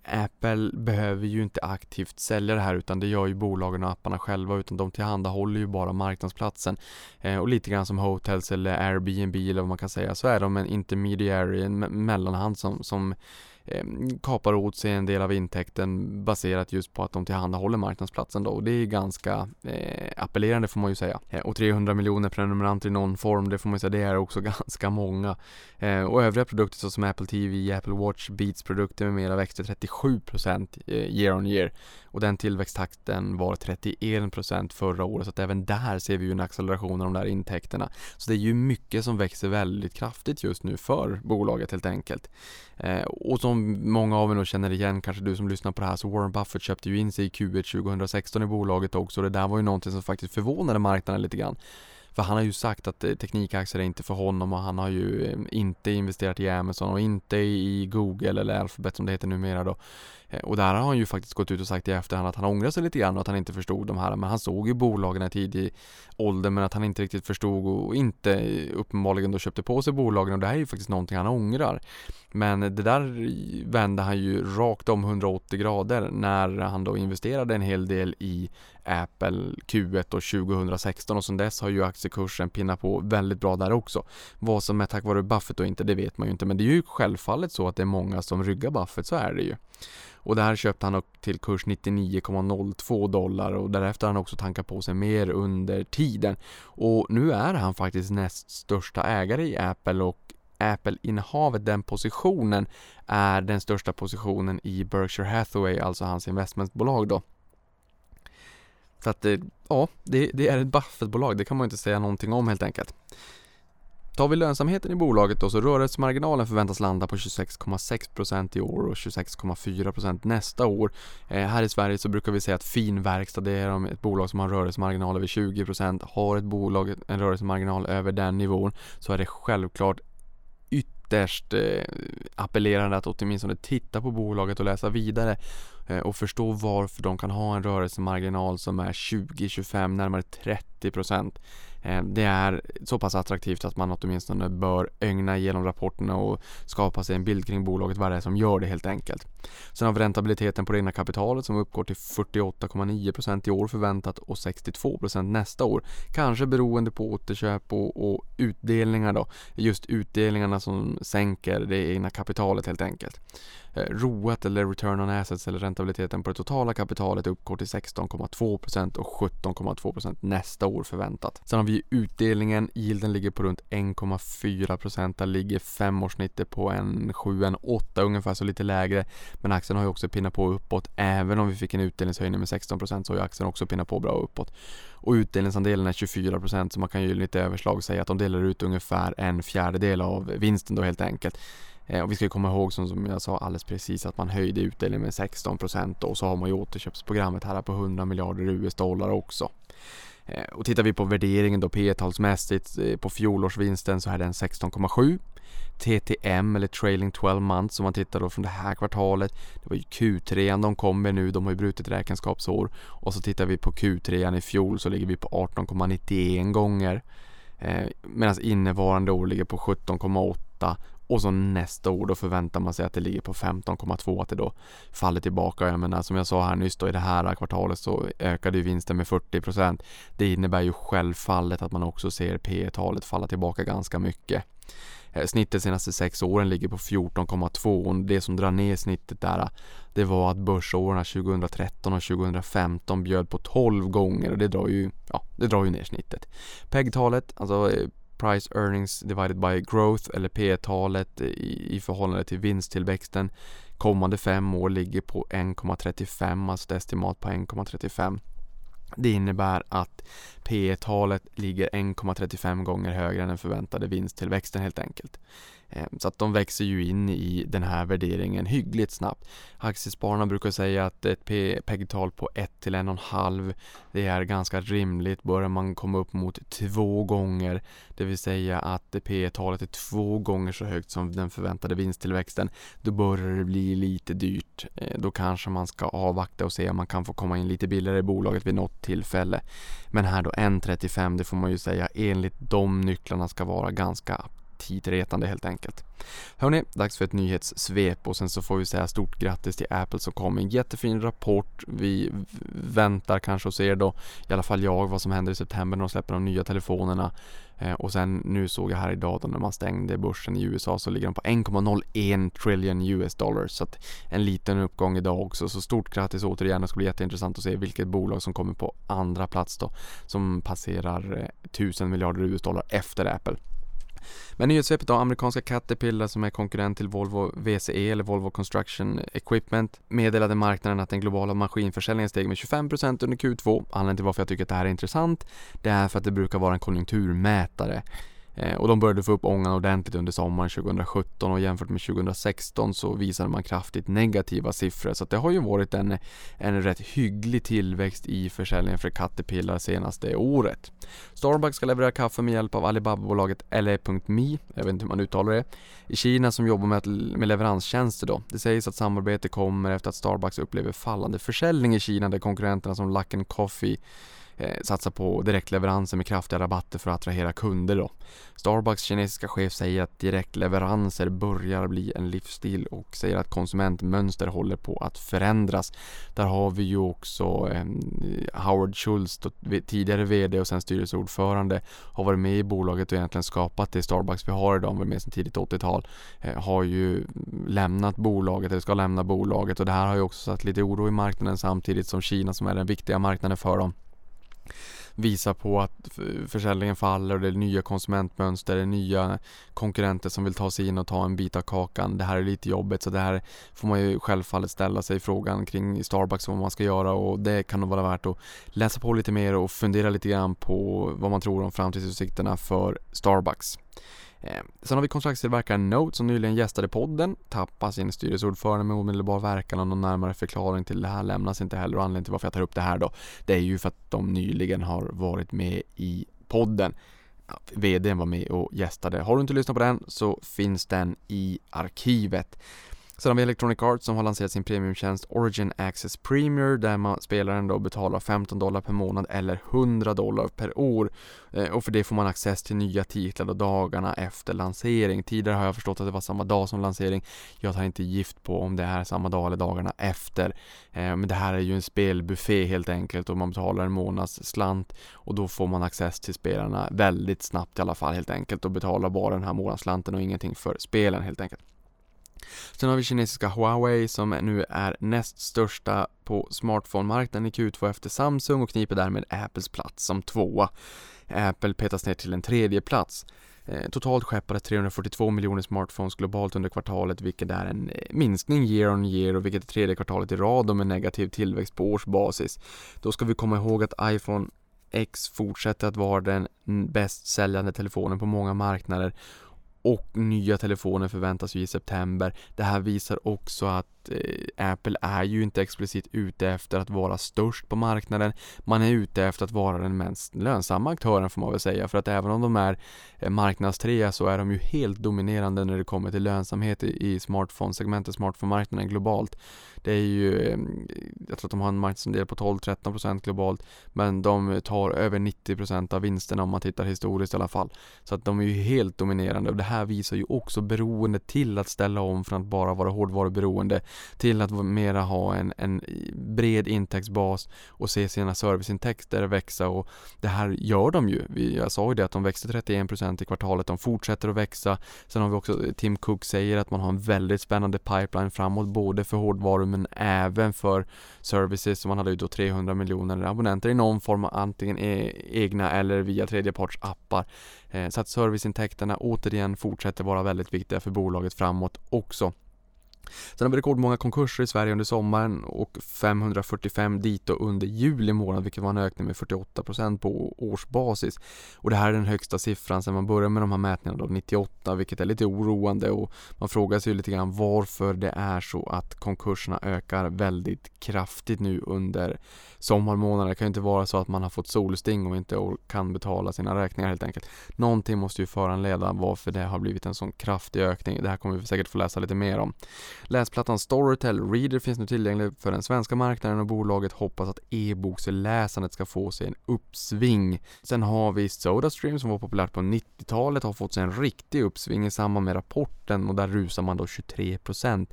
[SPEAKER 3] Apple behöver ju inte aktivt sälja det här utan det gör ju bolagen och apparna själva utan de tillhandahåller ju bara marknadsplatsen. Eh, och lite grann som Hotels eller Airbnb eller vad man kan säga så är de en intermediary, en mellanhand som, som Ehm, kapar åt sig en del av intäkten baserat just på att de tillhandahåller marknadsplatsen då och det är ganska eh, appellerande får man ju säga. Eh, och 300 miljoner prenumeranter i någon form, det får man ju säga, det är också ganska många. Eh, och övriga produkter såsom Apple TV, Apple Watch, Beats produkter med mera växte 37% eh, year on year och den tillväxttakten var 31% förra året så att även där ser vi ju en acceleration av de där intäkterna. Så det är ju mycket som växer väldigt kraftigt just nu för bolaget helt enkelt. Eh, och som som många av er nog känner igen, kanske du som lyssnar på det här, så Warren Buffett köpte ju in sig i Q1 2016 i bolaget också och det där var ju någonting som faktiskt förvånade marknaden lite grann. För han har ju sagt att eh, teknikaktier är inte för honom och han har ju eh, inte investerat i Amazon och inte i Google eller Alphabet som det heter numera då. Eh, och där har han ju faktiskt gått ut och sagt i efterhand att han ångrar sig lite grann och att han inte förstod de här. Men han såg ju bolagen i tidig ålder men att han inte riktigt förstod och inte uppenbarligen då köpte på sig bolagen och det här är ju faktiskt någonting han ångrar. Men det där vände han ju rakt om 180 grader när han då investerade en hel del i Apple Q1 och 2016 och sedan dess har ju aktiekursen pinnat på väldigt bra där också. Vad som är tack vare Buffett och inte, det vet man ju inte men det är ju självfallet så att det är många som ryggar Buffett, så är det ju. Och här köpte han till kurs 99,02 dollar och därefter har han också tankat på sig mer under tiden. Och nu är han faktiskt näst största ägare i Apple och Apple-innehavet, den positionen, är den största positionen i Berkshire Hathaway, alltså hans investmentbolag då. Så att det, ja, det, det är ett Buffett-bolag, det kan man inte säga någonting om helt enkelt. Tar vi lönsamheten i bolaget då så rörelsemarginalen förväntas landa på 26,6% i år och 26,4% nästa år. Eh, här i Sverige så brukar vi säga att finverkstad det är ett bolag som har rörelsemarginal över 20%. Har ett bolag en rörelsemarginal över den nivån så är det självklart ytterst eh, appellerande att åtminstone titta på bolaget och läsa vidare eh, och förstå varför de kan ha en rörelsemarginal som är 20-25, närmare 30%. Eh, det är så pass attraktivt att man åtminstone bör ögna igenom rapporterna och skapa sig en bild kring bolaget, vad det är som gör det helt enkelt. Sen har vi räntabiliteten på det egna kapitalet som uppgår till 48,9% i år förväntat och 62% nästa år. Kanske beroende på återköp och, och utdelningar då. Just utdelningarna som sänker det egna kapitalet helt enkelt. Eh, ROAT eller Return on Assets eller räntabiliteten på det totala kapitalet uppgår till 16,2% och 17,2% nästa år förväntat. Sen har vi utdelningen, yielden ligger på runt 1,4% Där ligger femårssnittet på en 7-8 ungefär, så lite lägre. Men aktien har ju också pinnat på uppåt. Även om vi fick en utdelningshöjning med 16% så har ju aktien också pinnat på bra uppåt. Och utdelningsandelen är 24% så man kan ju lite överslag säga att de delar ut ungefär en fjärdedel av vinsten då helt enkelt. Eh, och vi ska komma ihåg som, som jag sa alldeles precis att man höjde utdelningen med 16% och så har man ju återköpsprogrammet här på 100 miljarder US-dollar också. Eh, och tittar vi på värderingen då P talsmässigt eh, på fjolårsvinsten så är den 16,7 TTM eller trailing 12 months om man tittar då från det här kvartalet. Det var ju Q3 de kom med nu, de har ju brutit räkenskapsår. Och så tittar vi på Q3 i fjol så ligger vi på 18,91 gånger. Eh, Medan innevarande år ligger på 17,8 och så nästa år då förväntar man sig att det ligger på 15,2 att det då faller tillbaka. Jag menar som jag sa här nyss då i det här kvartalet så ökade ju vinsten med 40% Det innebär ju självfallet att man också ser P talet falla tillbaka ganska mycket. Eh, snittet de senaste sex åren ligger på 14,2 och det som drar ner snittet där det var att börsåren 2013 och 2015 bjöd på 12 gånger och det drar ju, ja, det drar ju ner snittet. PEG-talet, alltså eh, Price Earnings Divided by Growth eller P talet i, i förhållande till vinsttillväxten kommande fem år ligger på 1,35, alltså ett estimat på 1,35. Det innebär att P talet ligger 1,35 gånger högre än den förväntade vinsttillväxten helt enkelt. Eh, så att de växer ju in i den här värderingen hyggligt snabbt. Aktiespararna brukar säga att ett PEG-tal på 1 till 1,5 det är ganska rimligt. Börjar man komma upp mot två gånger, det vill säga att P-talet är två gånger så högt som den förväntade vinsttillväxten, då börjar det bli lite dyrt. Eh, då kanske man ska avvakta och se om man kan få komma in lite billigare i bolaget vid något tillfälle. Men här då 1,35 det får man ju säga enligt de nycklarna ska vara ganska tidretande helt enkelt. Hörni, dags för ett nyhetssvep och sen så får vi säga stort grattis till Apple som kom med en jättefin rapport. Vi väntar kanske och ser då, i alla fall jag, vad som händer i september när de släpper de nya telefonerna. Eh, och sen nu såg jag här idag då när man stängde börsen i USA så ligger de på 1,01 trillion US dollars. Så att en liten uppgång idag också. Så stort grattis återigen. Det ska bli jätteintressant att se vilket bolag som kommer på andra plats då. Som passerar eh, 1000 miljarder US dollar efter Apple. Men nyhetssvepet då, amerikanska Caterpillar som är konkurrent till Volvo VCE eller Volvo Construction Equipment meddelade marknaden att den globala maskinförsäljningen steg med 25% under Q2. Anledningen till varför jag tycker att det här är intressant, det är för att det brukar vara en konjunkturmätare. Eh, och de började få upp ångan ordentligt under sommaren 2017 och jämfört med 2016 så visade man kraftigt negativa siffror. Så det har ju varit en, en rätt hygglig tillväxt i försäljningen för Caterpillar senaste året. Starbucks ska leverera kaffe med hjälp av Alibaba-bolaget LE.me, jag vet inte hur man uttalar det, i Kina som jobbar med, med leveranstjänster då. Det sägs att samarbete kommer efter att Starbucks upplever fallande försäljning i Kina där konkurrenterna som Luckin Coffee eh, satsa på direktleveranser med kraftiga rabatter för att attrahera kunder då. Starbucks kinesiska chef säger att direktleveranser börjar bli en livsstil och säger att konsumentmönster håller på att förändras. Där har vi ju också eh, Howard Schultz, tidigare VD och sen styrelseordförande, har varit med i bolaget och egentligen skapat det Starbucks vi har idag, varit med sedan tidigt 80-tal, eh, har ju lämnat bolaget eller ska lämna bolaget och det här har ju också satt lite oro i marknaden samtidigt som Kina som är den viktiga marknaden för dem visar på att försäljningen faller och det är nya konsumentmönster, det är nya konkurrenter som vill ta sig in och ta en bit av kakan. Det här är lite jobbigt så det här får man ju självfallet ställa sig frågan kring Starbucks vad man ska göra och det kan nog vara värt att läsa på lite mer och fundera lite grann på vad man tror om framtidsutsikterna för Starbucks. Eh, sen har vi kontraktstillverkaren Note som nyligen gästade podden, tappar sin styrelseordförande med omedelbar verkan och någon närmare förklaring till det här lämnas inte heller och anledningen till varför jag tar upp det här då, det är ju för att de nyligen har varit med i podden. VDn var med och gästade. Har du inte lyssnat på den så finns den i arkivet. Sen har vi Electronic Arts som har lanserat sin premiumtjänst Origin Access Premier där man spelaren då betalar 15 dollar per månad eller 100 dollar per år eh, och för det får man access till nya titlar då dagarna efter lansering. Tidigare har jag förstått att det var samma dag som lansering. Jag tar inte gift på om det är samma dag eller dagarna efter. Eh, men det här är ju en spelbuffé helt enkelt och man betalar en månads slant och då får man access till spelarna väldigt snabbt i alla fall helt enkelt och betalar bara den här månadsslanten och ingenting för spelen helt enkelt. Sen har vi kinesiska Huawei som nu är näst största på smartphone-marknaden i Q2 efter Samsung och kniper därmed Apples plats som tvåa. Apple petas ner till en tredje plats. Eh, totalt skeppades 342 miljoner smartphones globalt under kvartalet vilket är en eh, minskning year on year och vilket är tredje kvartalet i rad med negativ tillväxt på årsbasis. Då ska vi komma ihåg att iPhone X fortsätter att vara den bäst säljande telefonen på många marknader och nya telefoner förväntas ju i september. Det här visar också att eh, Apple är ju inte explicit ute efter att vara störst på marknaden. Man är ute efter att vara den mest lönsamma aktören får man väl säga. För att även om de är eh, marknadstrea så är de ju helt dominerande när det kommer till lönsamhet i, i smartphone-segmentet, smartphone-marknaden globalt. Det är ju, eh, jag tror att de har en marknadsandel på 12-13% globalt. Men de tar över 90% av vinsterna om man tittar historiskt i alla fall. Så att de är ju helt dominerande och det här visar ju också beroende till att ställa om från att bara vara hårdvaruberoende till att mera ha en, en bred intäktsbas och se sina serviceintäkter växa och det här gör de ju. Jag sa ju det att de växte 31% i kvartalet, de fortsätter att växa. Sen har vi också eh, Tim Cook säger att man har en väldigt spännande pipeline framåt både för hårdvaror men även för services. Man hade ju då 300 miljoner abonnenter i någon form antingen e egna eller via tredjeparts appar. Eh, så att serviceintäkterna återigen fortsätter vara väldigt viktiga för bolaget framåt också. Sen har vi rekordmånga konkurser i Sverige under sommaren och 545 dito under juli månad vilket var en ökning med 48% på årsbasis. Och det här är den högsta siffran sedan man började med de här mätningarna då 98 vilket är lite oroande och man frågar sig lite grann varför det är så att konkurserna ökar väldigt kraftigt nu under sommarmånaderna. Det kan ju inte vara så att man har fått solsting och inte kan betala sina räkningar helt enkelt. Någonting måste ju föranleda varför det har blivit en sån kraftig ökning. Det här kommer vi säkert få läsa lite mer om. Läsplattan Storytel Reader finns nu tillgänglig för den svenska marknaden och bolaget hoppas att e-boksläsandet ska få sig en uppsving. Sen har vi Sodastream som var populärt på 90-talet har fått sig en riktig uppsving i samband med rapporten och där rusar man då 23%.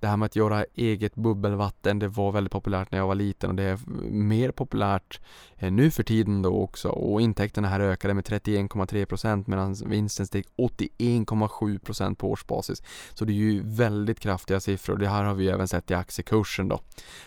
[SPEAKER 3] Det här med att göra eget bubbelvatten det var väldigt populärt när jag var liten och det är mer populärt eh, nu för tiden då också och intäkterna här ökade med 31,3% medan vinsten steg 81,7% på årsbasis. Så det är ju väldigt kraftigt kraftiga siffror. Det här har vi även sett i aktiekursen då.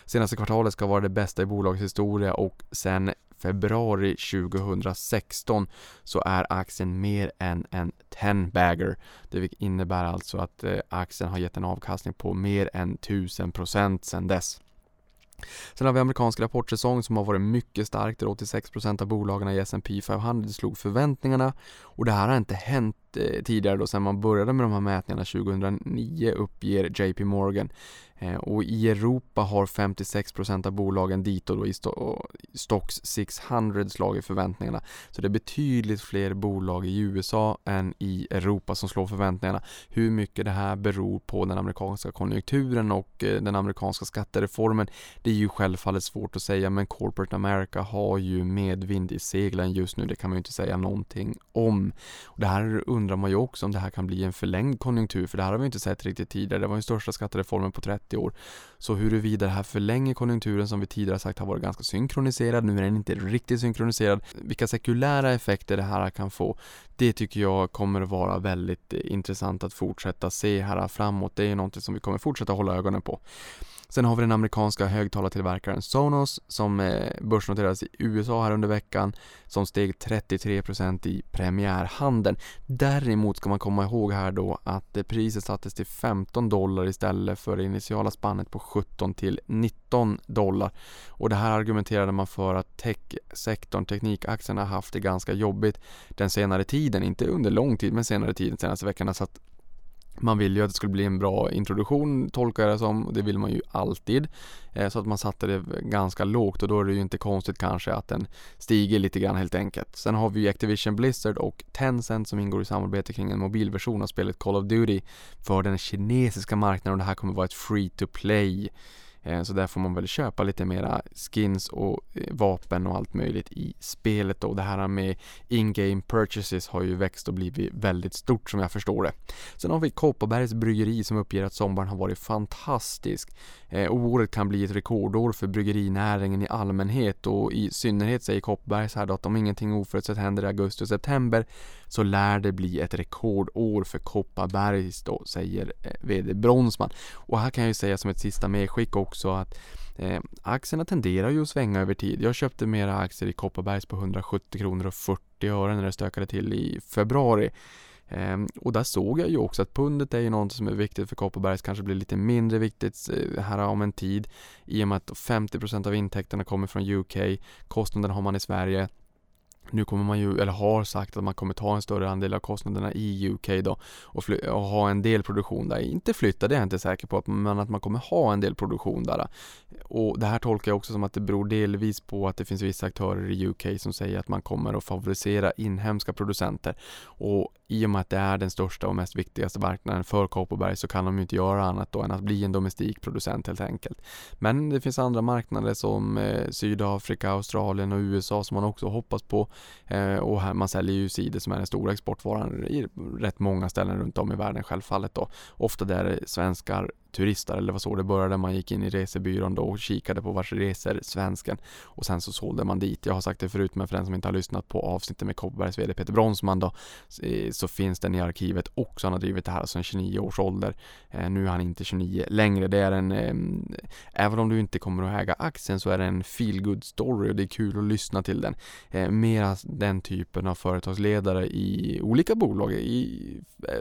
[SPEAKER 3] Senaste kvartalet ska vara det bästa i bolagets historia och sen februari 2016 så är aktien mer än en 10-bagger. Det innebär alltså att eh, aktien har gett en avkastning på mer än 1000% sedan dess. Sen har vi amerikansk rapportsäsong som har varit mycket stark där 86% av bolagen i S&P 500 slog förväntningarna och det här har inte hänt Eh, tidigare då sedan man började med de här mätningarna 2009 uppger JP Morgan Eh, och i Europa har 56% av bolagen dit och då i Stocks 600 slagit förväntningarna. Så det är betydligt fler bolag i USA än i Europa som slår förväntningarna. Hur mycket det här beror på den amerikanska konjunkturen och eh, den amerikanska skattereformen, det är ju självfallet svårt att säga men Corporate America har ju medvind i seglen just nu, det kan man ju inte säga någonting om. Och det här undrar man ju också om det här kan bli en förlängd konjunktur, för det här har vi inte sett riktigt tidigare. Det var den största skattereformen på 30 30 år. Så huruvida det här förlänger konjunkturen som vi tidigare sagt har varit ganska synkroniserad, nu är den inte riktigt synkroniserad. Vilka sekulära effekter det här kan få, det tycker jag kommer att vara väldigt intressant att fortsätta se här framåt. Det är någonting som vi kommer fortsätta hålla ögonen på. Sen har vi den amerikanska högtalartillverkaren Sonos som eh, börsnoterades i USA här under veckan som steg 33% i premiärhandeln. Däremot ska man komma ihåg här då att eh, priset sattes till 15 dollar istället för det initiala spannet på 17 till 19 dollar. Och det här argumenterade man för att techsektorn, teknikaktierna haft det ganska jobbigt den senare tiden, inte under lång tid men senare tiden, senaste veckorna. Så att man vill ju att det skulle bli en bra introduktion tolkar jag det som, det vill man ju alltid. Eh, så att man satte det ganska lågt och då är det ju inte konstigt kanske att den stiger lite grann helt enkelt. Sen har vi ju Activision Blizzard och Tencent som ingår i samarbete kring en mobilversion av spelet Call of Duty för den kinesiska marknaden och det här kommer vara ett free to play Eh, så där får man väl köpa lite mera skins och eh, vapen och allt möjligt i spelet då. Det här med in-game purchases har ju växt och blivit väldigt stort som jag förstår det. Sen har vi Kopparbergs bryggeri som uppger att sommaren har varit fantastisk. Eh, och året kan bli ett rekordår för bryggerinäringen i allmänhet och i synnerhet säger Kopparbergs här då att om ingenting oförutsett händer i augusti och september så lär det bli ett rekordår för Kopparbergs då, säger eh, VD Bronsman. Och här kan jag ju säga som ett sista medskick också att Eh, aktierna tenderar ju att svänga över tid. Jag köpte mera aktier i Kopparbergs på 170 kronor och 40 öre när det stökade till i februari. Eh, och där såg jag ju också att pundet är ju något som är viktigt för Kopparbergs, kanske blir lite mindre viktigt eh, här om en tid i och med att 50% av intäkterna kommer från UK, kostnaden har man i Sverige nu kommer man ju, eller har sagt att man kommer ta en större andel av kostnaderna i UK då och, och, ha en del produktion där. Inte flytta, det är jag inte säker på, men att man kommer ha en del produktion där. Och det här tolkar jag också som att det beror delvis på att det finns vissa aktörer i UK som säger att man kommer att favorisera inhemska producenter. Och i och med att det är den största och mest viktigaste marknaden för Kopparberg så kan de ju inte göra annat då än att bli en domestikproducent helt enkelt. Men det finns andra marknader som eh, Sydafrika, Australien och USA som man också hoppas på. Eh, och här, man säljer ju cider som är den stora exportvaran i rätt många ställen runt om i världen självfallet då. Ofta där svenskar turister eller vad så det började. Man gick in i resebyrån då och kikade på vars resor svensken och sen så sålde man dit. Jag har sagt det förut men för den som inte har lyssnat på avsnittet med Kopparbergs VD Peter Bronsman då eh, så finns den i arkivet också. Han har drivit det här sedan 29 års ålder. Eh, nu är han inte 29 längre. Det är en, eh, även om du inte kommer att äga aktien så är det en feel good story och det är kul att lyssna till den. Mera den typen av företagsledare i olika bolag, i,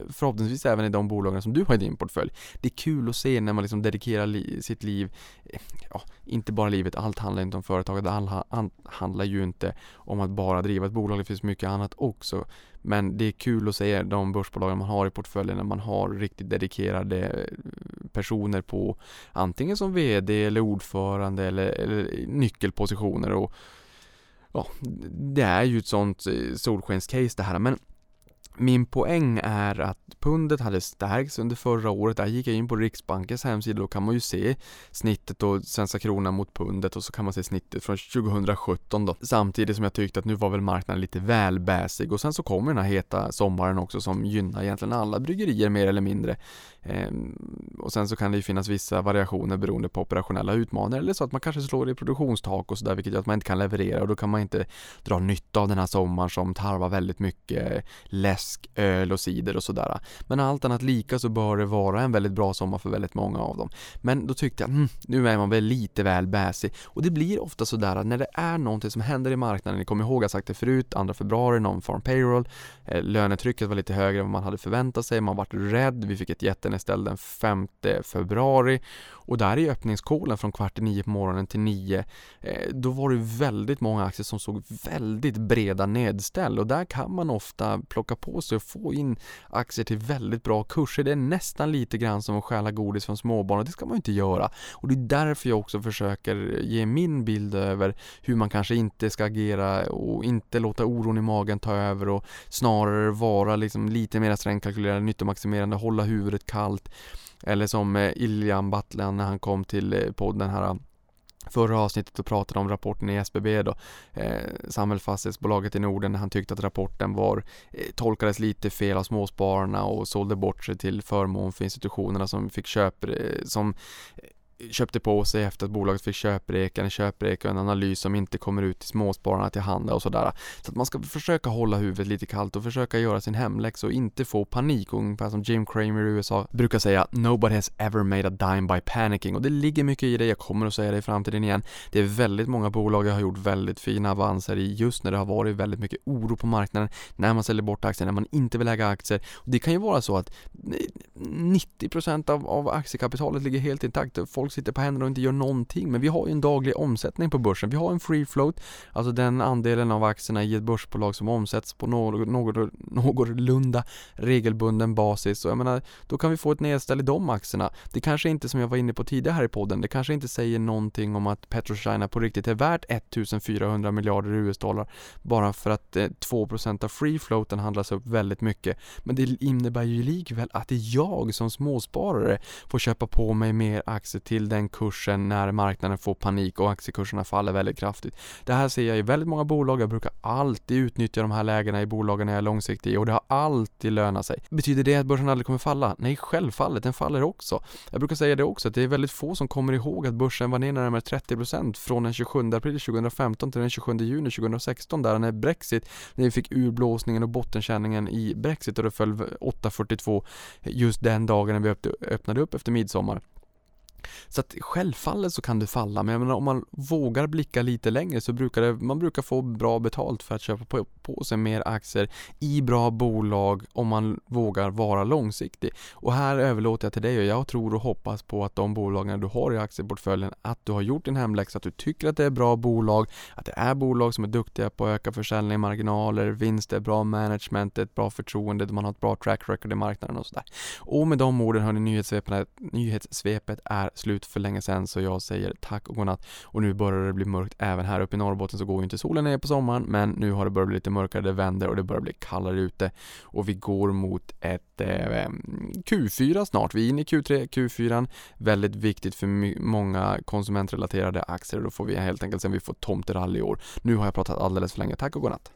[SPEAKER 3] förhoppningsvis även i de bolagen som du har i din portfölj. Det är kul att se när man liksom dedikerar li sitt liv, eh, ja, inte bara livet, allt handlar inte om företaget, det handlar ju inte om att bara driva ett bolag, det finns mycket annat också. Men det är kul att se de börsbolagen man har i portföljen när man har riktigt dedikerade eh, personer på antingen som VD eller ordförande eller, eller nyckelpositioner och ja, det är ju ett sånt eh, solskenscase det här men min poäng är att pundet hade stärkts under förra året. Där gick jag in på Riksbankens hemsida. Då kan man ju se snittet och svenska kronan mot pundet och så kan man se snittet från 2017 då. Samtidigt som jag tyckte att nu var väl marknaden lite väl bäsig och sen så kommer den här heta sommaren också som gynnar egentligen alla bryggerier mer eller mindre. Ehm, och sen så kan det ju finnas vissa variationer beroende på operationella utmaningar eller så att man kanske slår i produktionstak och sådär vilket gör att man inte kan leverera och då kan man inte dra nytta av den här sommaren som tarvar väldigt mycket eh, läsk, öl och cider och sådär. Men allt annat lika så bör det vara en väldigt bra sommar för väldigt många av dem. Men då tyckte jag, mm, nu är man väl lite väl bäsig och det blir ofta sådär att när det är någonting som händer i marknaden, ni kommer ihåg jag sagt det förut, 2 februari, någon form payroll, eh, lönetrycket var lite högre än vad man hade förväntat sig, man vart rädd, vi fick ett jättenedställ den 5 februari och där i öppningskolen från kvart i nio på morgonen till nio eh, då var det väldigt många aktier som såg väldigt breda nedställ och där kan man ofta plocka på sig och få in aktier till väldigt bra kurser. Det är nästan lite grann som att stjäla godis från småbarn och det ska man ju inte göra. Och det är därför jag också försöker ge min bild över hur man kanske inte ska agera och inte låta oron i magen ta över och snarare vara liksom lite mer strängkalkylerande, nyttomaximerande, hålla huvudet kallt eller som eh, Iljan Battlan när han kom till eh, podden här eh, förra avsnittet och pratade om rapporten i SBB då, eh, Samhällsfastighetsbolaget i Norden, när han tyckte att rapporten var, eh, tolkades lite fel av småspararna och sålde bort sig till förmån för institutionerna som fick köp, eh, som köpte på sig efter att bolaget fick köpreka, en köpreka och en analys som inte kommer ut till småspararna till handa och sådär. Så att man ska försöka hålla huvudet lite kallt och försöka göra sin hemläxa och inte få panik. Ungefär som Jim Cramer i USA brukar säga “Nobody has ever made a dime by panicking” och det ligger mycket i det, jag kommer att säga det i framtiden igen. Det är väldigt många bolag jag har gjort väldigt fina avanser i just när det har varit väldigt mycket oro på marknaden, när man säljer bort aktier, när man inte vill äga aktier. Och det kan ju vara så att 90% av, av aktiekapitalet ligger helt intakt. Folk folk sitter på händerna och inte gör någonting. Men vi har ju en daglig omsättning på börsen. Vi har en free float, alltså den andelen av aktierna i ett börsbolag som omsätts på något, något, någorlunda regelbunden basis. Och jag menar, då kan vi få ett nedställ i de aktierna. Det kanske inte, som jag var inne på tidigare här i podden, det kanske inte säger någonting om att PetroChina på riktigt är värt 1400 miljarder US-dollar bara för att eh, 2% av free floaten handlas upp väldigt mycket. Men det innebär ju likväl att det är jag som småsparare får köpa på mig mer aktier till till den kursen när marknaden får panik och aktiekurserna faller väldigt kraftigt. Det här ser jag i väldigt många bolag. Jag brukar alltid utnyttja de här lägena i bolagen när jag är långsiktig och det har alltid lönat sig. Betyder det att börsen aldrig kommer falla? Nej, självfallet, den faller också. Jag brukar säga det också, att det är väldigt få som kommer ihåg att börsen var ner närmare 30% från den 27 april 2015 till den 27 juni 2016 där när Brexit, när vi fick urblåsningen och bottenkänningen i Brexit och det föll 8.42 just den dagen när vi öppnade upp efter midsommar. Så att självfallet så kan du falla, men jag menar, om man vågar blicka lite längre så brukar det, man brukar få bra betalt för att köpa på, på sig mer aktier i bra bolag om man vågar vara långsiktig. Och här överlåter jag till dig och jag tror och hoppas på att de bolagen du har i aktieportföljen, att du har gjort din hemläxa, att du tycker att det är bra bolag, att det är bolag som är duktiga på att öka försäljning, marginaler, vinster, bra management, ett bra förtroende, man har ett bra track record i marknaden och sådär. Och med de orden hörni, nyhetssvepet, nyhetssvepet är slut för länge sedan så jag säger tack och godnatt. Och nu börjar det bli mörkt även här uppe i Norrbotten så går ju inte solen ner på sommaren men nu har det börjat bli lite mörkare, det vänder och det börjar bli kallare ute och vi går mot ett eh, Q4 snart. Vi är inne i Q3, Q4 väldigt viktigt för många konsumentrelaterade aktier. Då får vi helt enkelt se om vi får tomterally i år. Nu har jag pratat alldeles för länge. Tack och godnatt.